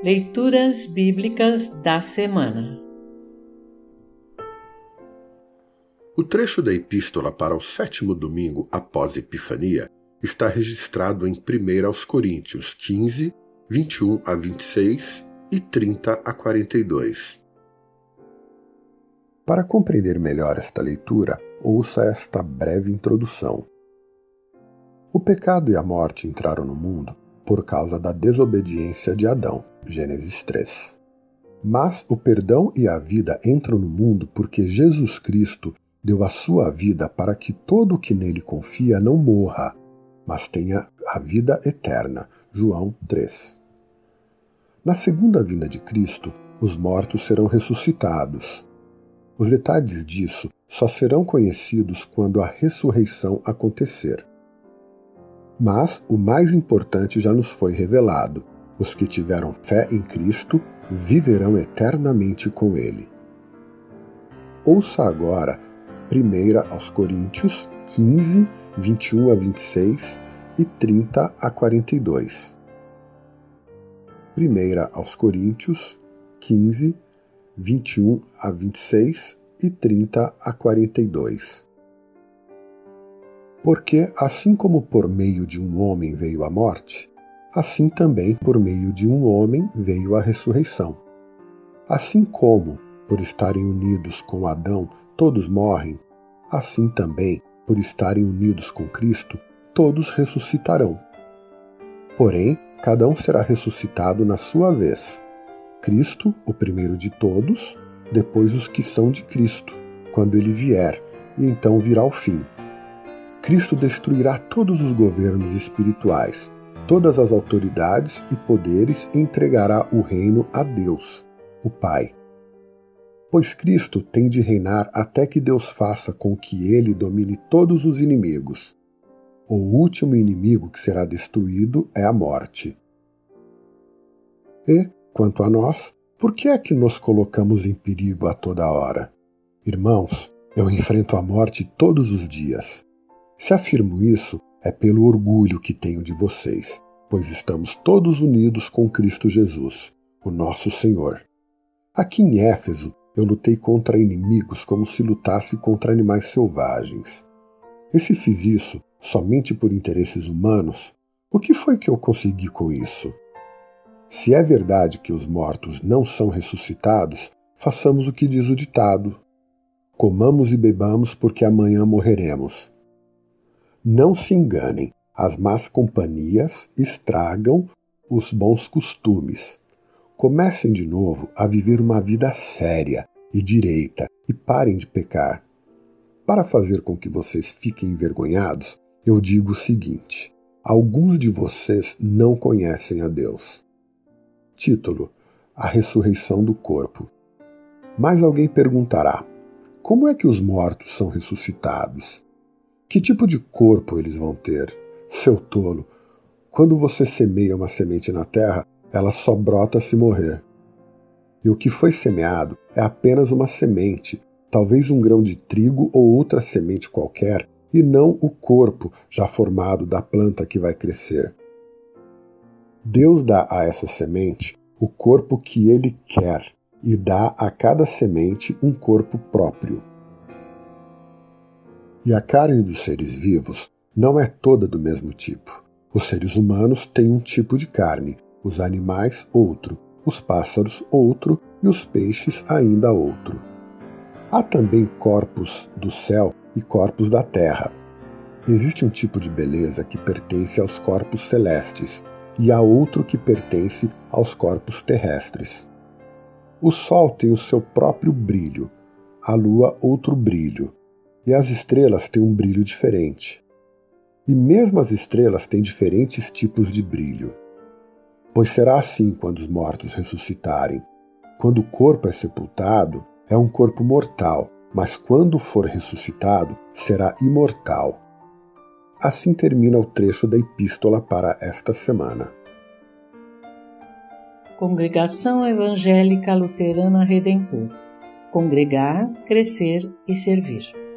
Leituras Bíblicas da Semana O trecho da Epístola para o sétimo domingo após Epifania está registrado em 1 aos Coríntios 15, 21 a 26 e 30 a 42. Para compreender melhor esta leitura, ouça esta breve introdução. O pecado e a morte entraram no mundo por causa da desobediência de Adão. Gênesis 3. Mas o perdão e a vida entram no mundo porque Jesus Cristo deu a sua vida para que todo o que nele confia não morra, mas tenha a vida eterna. João 3. Na segunda vinda de Cristo, os mortos serão ressuscitados. Os detalhes disso só serão conhecidos quando a ressurreição acontecer. Mas o mais importante já nos foi revelado: os que tiveram fé em Cristo viverão eternamente com Ele. Ouça agora 1 aos Coríntios 15, 21 a 26 e 30 a 42. 1 aos Coríntios 15, 21 a 26 e 30 a 42. Porque, assim como por meio de um homem veio a morte, assim também por meio de um homem veio a ressurreição. Assim como, por estarem unidos com Adão, todos morrem, assim também, por estarem unidos com Cristo, todos ressuscitarão. Porém, cada um será ressuscitado na sua vez. Cristo, o primeiro de todos, depois os que são de Cristo, quando ele vier, e então virá o fim. Cristo destruirá todos os governos espirituais, todas as autoridades e poderes e entregará o reino a Deus, o Pai. Pois Cristo tem de reinar até que Deus faça com que ele domine todos os inimigos. O último inimigo que será destruído é a morte. E, quanto a nós, por que é que nos colocamos em perigo a toda hora? Irmãos, eu enfrento a morte todos os dias. Se afirmo isso, é pelo orgulho que tenho de vocês, pois estamos todos unidos com Cristo Jesus, o nosso Senhor. Aqui em Éfeso, eu lutei contra inimigos como se lutasse contra animais selvagens. E se fiz isso somente por interesses humanos, o que foi que eu consegui com isso? Se é verdade que os mortos não são ressuscitados, façamos o que diz o ditado: Comamos e bebamos, porque amanhã morreremos. Não se enganem, as más companhias estragam os bons costumes. Comecem de novo a viver uma vida séria e direita e parem de pecar. Para fazer com que vocês fiquem envergonhados, eu digo o seguinte: alguns de vocês não conhecem a Deus. Título: A ressurreição do corpo. Mas alguém perguntará: como é que os mortos são ressuscitados? Que tipo de corpo eles vão ter? Seu tolo, quando você semeia uma semente na terra, ela só brota se morrer. E o que foi semeado é apenas uma semente, talvez um grão de trigo ou outra semente qualquer, e não o corpo já formado da planta que vai crescer. Deus dá a essa semente o corpo que ele quer e dá a cada semente um corpo próprio. E a carne dos seres vivos não é toda do mesmo tipo. Os seres humanos têm um tipo de carne, os animais outro, os pássaros outro e os peixes ainda outro. Há também corpos do céu e corpos da terra. Existe um tipo de beleza que pertence aos corpos celestes e há outro que pertence aos corpos terrestres. O Sol tem o seu próprio brilho, a Lua outro brilho, e as estrelas têm um brilho diferente. E mesmo as estrelas têm diferentes tipos de brilho. Pois será assim quando os mortos ressuscitarem. Quando o corpo é sepultado, é um corpo mortal, mas quando for ressuscitado, será imortal. Assim termina o trecho da epístola para esta semana. Congregação Evangélica Luterana Redentor Congregar, Crescer e Servir.